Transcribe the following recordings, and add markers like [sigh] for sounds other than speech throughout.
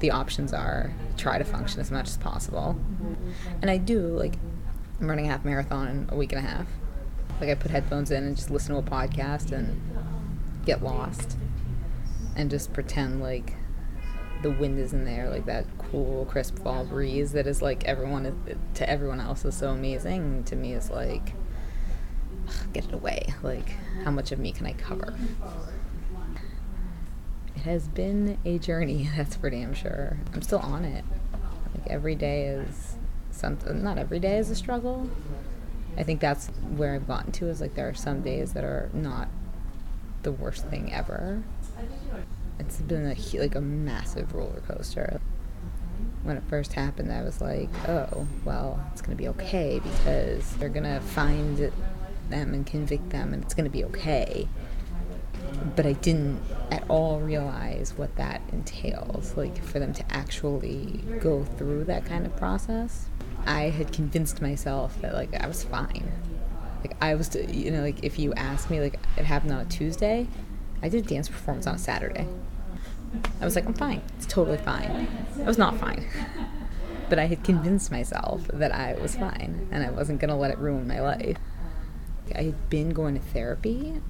The options are try to function as much as possible. Mm-hmm. And I do, like, I'm running a half marathon in a week and a half. Like, I put headphones in and just listen to a podcast and get lost and just pretend like the wind is in there, like that cool, crisp fall breeze that is like everyone, to everyone else is so amazing. To me, is like, get it away. Like, how much of me can I cover? It has been a journey, [laughs] that's for damn sure. I'm still on it. Like, every day is something, not every day is a struggle. I think that's where I've gotten to is like there are some days that are not the worst thing ever. It's been a like a massive roller coaster. When it first happened, I was like, "Oh, well, it's gonna be okay because they're gonna find them and convict them, and it's gonna be okay." But I didn't at all realize what that entails, like for them to actually go through that kind of process. I had convinced myself that like I was fine. Like I was, you know, like if you ask me, like it happened on a Tuesday, I did a dance performance on a Saturday. I was like, I'm fine. It's totally fine. I was not fine. [laughs] but I had convinced myself that I was fine and I wasn't going to let it ruin my life. I had been going to therapy,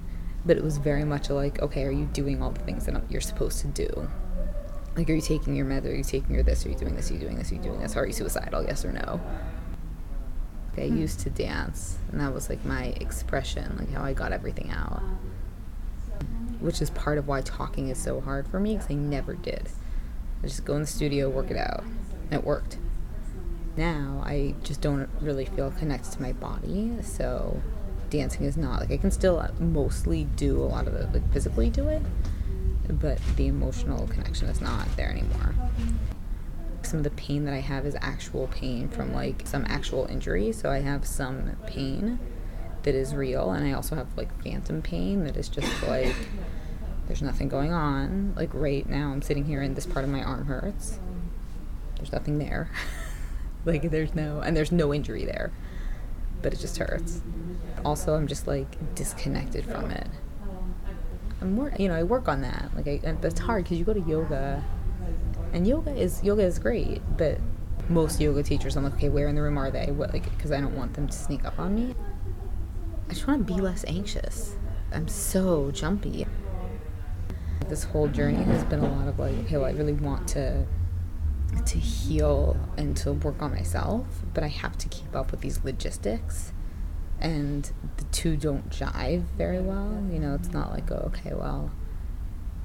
but it was very much like, okay, are you doing all the things that you're supposed to do? Like, are you taking your meds? Are you taking your this? Are you doing this? Are you doing this? Are you doing this? Are you suicidal? Yes or no? I hmm. used to dance, and that was like my expression, like how I got everything out which is part of why talking is so hard for me because I never did. I just go in the studio, work it out. And it worked. Now I just don't really feel connected to my body, so dancing is not like I can still mostly do a lot of it, like physically do it, but the emotional connection is not there anymore. Some of the pain that I have is actual pain from like some actual injury, so I have some pain that is real and I also have like phantom pain that is just like there's nothing going on. Like right now I'm sitting here and this part of my arm hurts. There's nothing there. [laughs] like there's no and there's no injury there. But it just hurts. Also I'm just like disconnected from it. I'm more you know, I work on that. Like I, that's hard because you go to yoga and yoga is yoga is great, but most yoga teachers I'm like, okay, where in the room are they? What like because I don't want them to sneak up on me. I just want to be less anxious. I'm so jumpy. This whole journey has been a lot of like, okay, well, I really want to to heal and to work on myself, but I have to keep up with these logistics, and the two don't jive very well. You know, it's not like, oh, okay, well,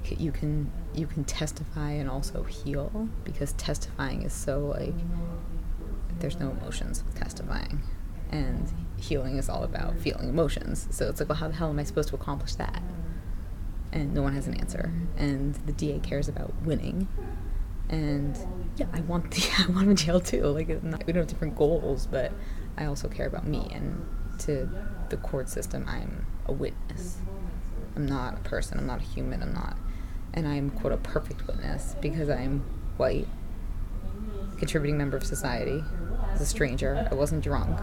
you can you can testify and also heal because testifying is so like there's no emotions with testifying and healing is all about feeling emotions. So it's like, well, how the hell am I supposed to accomplish that? And no one has an answer. And the DA cares about winning. And yeah, I want the [laughs] I want him in jail too. Like not, we don't have different goals, but I also care about me. And to the court system, I'm a witness. I'm not a person. I'm not a human. I'm not, and I'm quote a perfect witness because I'm white, contributing member of society, as a stranger. I wasn't drunk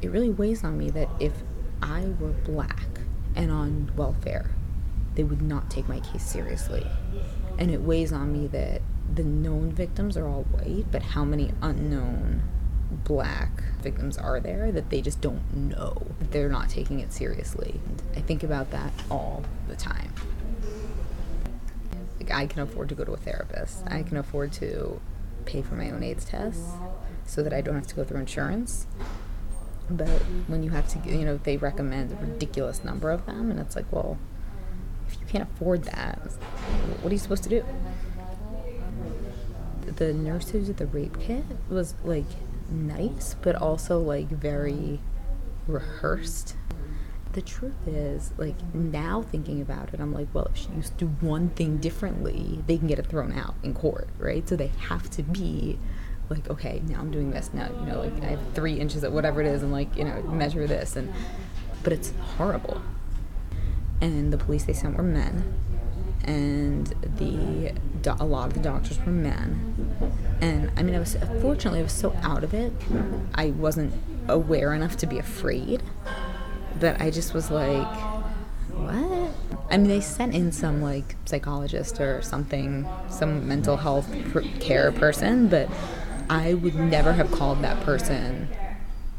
it really weighs on me that if I were black and on welfare, they would not take my case seriously. And it weighs on me that the known victims are all white, but how many unknown black victims are there that they just don't know they're not taking it seriously. I think about that all the time. Like I can afford to go to a therapist. I can afford to pay for my own AIDS tests so that I don't have to go through insurance but when you have to, you know, they recommend a ridiculous number of them, and it's like, well, can't afford that, what are you supposed to do? The nurse who did the rape kit was like nice, but also like very rehearsed. The truth is, like now thinking about it, I'm like, well, if she used to do one thing differently, they can get it thrown out in court, right? So they have to be like okay now i'm doing this now you know like i have three inches of whatever it is and like you know measure this and but it's horrible and the police they sent were men. And the a lot of the doctors were men. And i mean i was fortunately i was so out of it i wasn't aware enough to be afraid that i just was like what? I mean, they sent in some like psychologist or something, some mental health care person, but I would never have called that person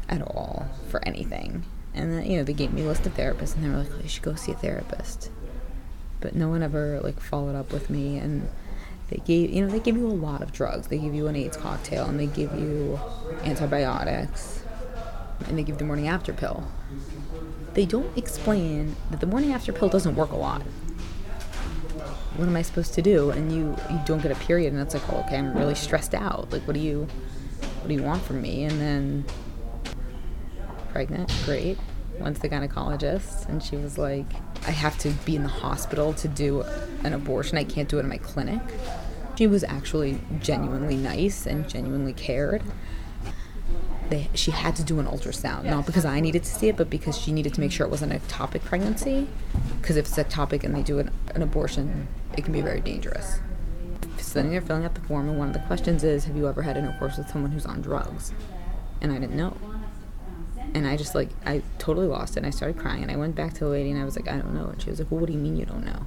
at all for anything. And then, you know, they gave me a list of therapists and they were like, oh, you should go see a therapist. But no one ever like followed up with me and they gave you know, they give you a lot of drugs. They give you an AIDS cocktail and they give you antibiotics and they give the morning after pill. They don't explain that the morning after pill doesn't work a lot. What am I supposed to do? And you you don't get a period and it's like, oh, okay, I'm really stressed out. Like what do you what do you want from me? And then pregnant, great. Went to the gynecologist, and she was like, I have to be in the hospital to do an abortion. I can't do it in my clinic. She was actually genuinely nice and genuinely cared. They, she had to do an ultrasound, not because I needed to see it, but because she needed to make sure it wasn't a ectopic pregnancy. Because if it's ectopic and they do an, an abortion, it can be very dangerous. So then you're filling out the form, and one of the questions is, Have you ever had intercourse with someone who's on drugs? And I didn't know and I just like I totally lost it. And I started crying, and I went back to the lady, and I was like, I don't know. And she was like, Well, what do you mean you don't know?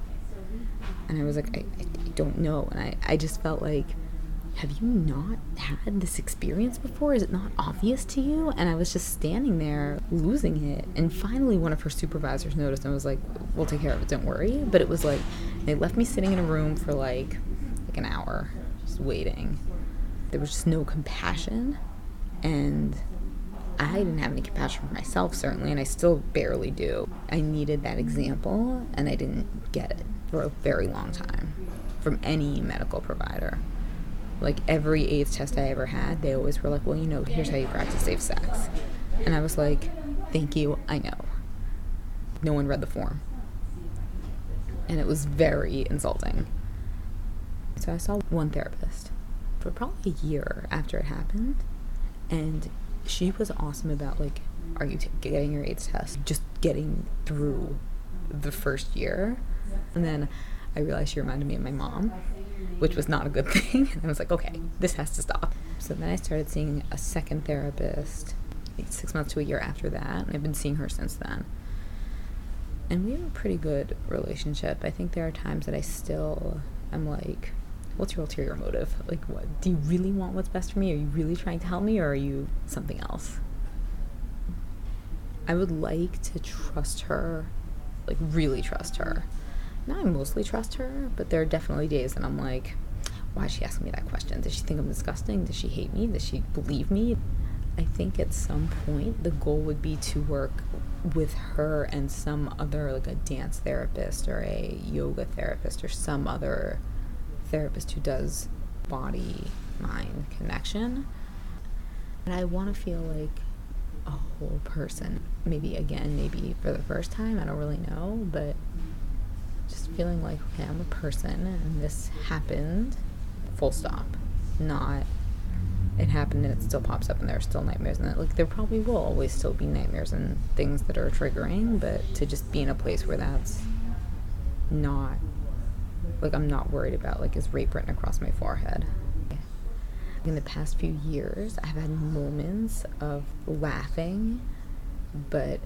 And I was like, I, I don't know. And I, I just felt like, have you not had this experience before? Is it not obvious to you? And I was just standing there losing it. And finally, one of her supervisors noticed and was like, We'll take care of it. Don't worry. But it was like they left me sitting in a room for like like an hour, just waiting. There was just no compassion, and I didn't have any compassion for myself, certainly, and I still barely do. I needed that example, and I didn't get it for a very long time from any medical provider. Like every AIDS test I ever had, they always were like, well, you know, here's how you practice safe sex. And I was like, thank you, I know. No one read the form. And it was very insulting. So I saw one therapist for probably a year after it happened. And she was awesome about like are you t- getting your AIDS test? Just getting through the first year. And then I realized she reminded me of my mom, which was not a good [laughs] thing. And I was like, okay, this has to stop. So then I started seeing a second therapist six months to a year after that. And I've been seeing her since then. And we have a pretty good relationship. I think there are times that I still am like, what's your ulterior motive? Like, what do you really want what's best for me? Are you really trying to help me, or are you something else? I would like to trust her, like, really trust her. Now I mostly trust her, but there are definitely days that I'm like, why is she asking me that question? Does she think I'm disgusting? Does she hate me? Does she believe me? I think at some point the goal would be to work with her and some other, like a dance therapist or a yoga therapist or some other therapist who does body mind connection. And I want to feel like a whole person. Maybe again, maybe for the first time, I don't really know, but just feeling like, okay, I'm a person and this happened, full stop. Not it happened and it still pops up and there are still nightmares and like there probably will always still be nightmares and things that are triggering, but to just be in a place where that's not like I'm not worried about like is rape written across my forehead. In the past few years, I've had moments of laughing, but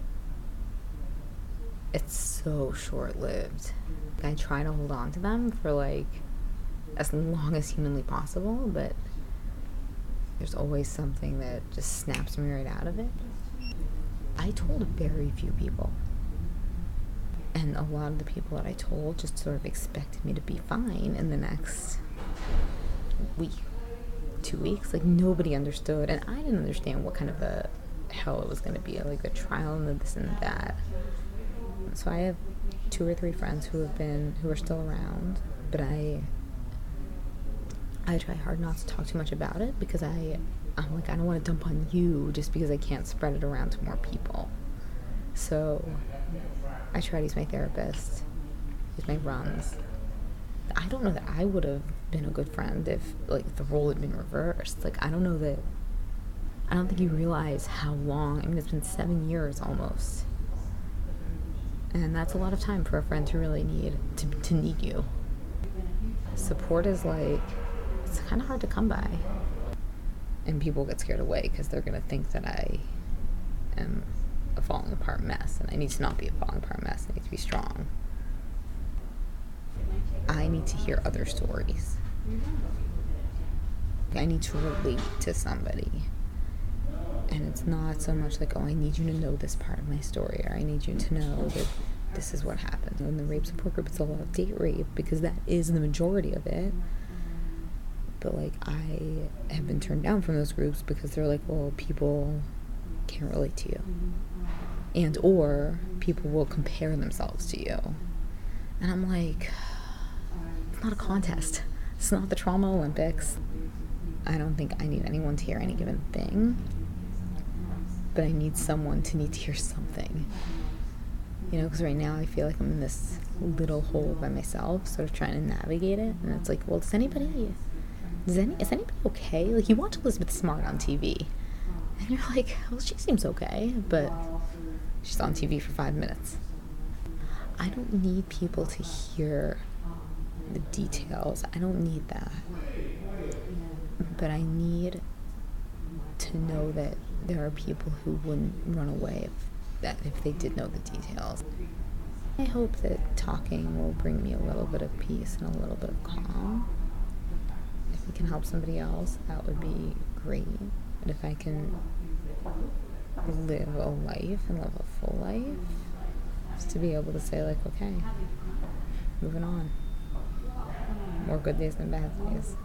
it's so short lived. I try to hold on to them for like as long as humanly possible, but there's always something that just snaps me right out of it. I told very few people and a lot of the people that I told just sort of expected me to be fine in the next week, two weeks. Like nobody understood, and I didn't understand what kind of a hell it was going to be, like the trial and the this and that. So I have two or three friends who have been who are still around, but I I try hard not to talk too much about it because I I'm like I don't want to dump on you just because I can't spread it around to more people. So I try to use my therapist, use my runs. I don't know that I would have been a good friend if like the role had been reversed. Like I don't know that I don't think you realize how long I mean it's been seven years almost. And that's a lot of time for a friend to really need to, to need you. Support is like it's kind of hard to come by. And people get scared away because they're gonna think that I am a falling apart mess, and I need to not be a falling apart mess. I need to be strong. I need to hear other stories. I need to relate to somebody. And it's not so much like, oh, I need you to know this part of my story, or I need you to know that this is what happened. In the rape support group, it's all about date rape because that is the majority of it. But like, I have been turned down from those groups because they're like, well, people can't relate to you, mm-hmm. and or people will compare themselves to you, and I'm like, [sighs] it's not a contest. It's not the trauma Olympics. I don't think I need anyone to hear any given thing, but I need someone to need to hear something. You know, because right now I feel like I'm in this little hole by myself, sort of trying to navigate it. And it's like, well, does anybody, does any, is anybody okay? Like, you watch Elizabeth Smart on TV, and you're like, well, she seems okay, but she's on TV for five minutes. I don't need people to hear the details. I don't need that. But I need to know that there are people who wouldn't run away if that if they did know the details. I hope that talking will bring me a little bit of peace and a little bit of calm. If we can help somebody else, that would be great. But if I can live a life and live a full life, just to be able to say like, okay, moving on. More good days than bad days.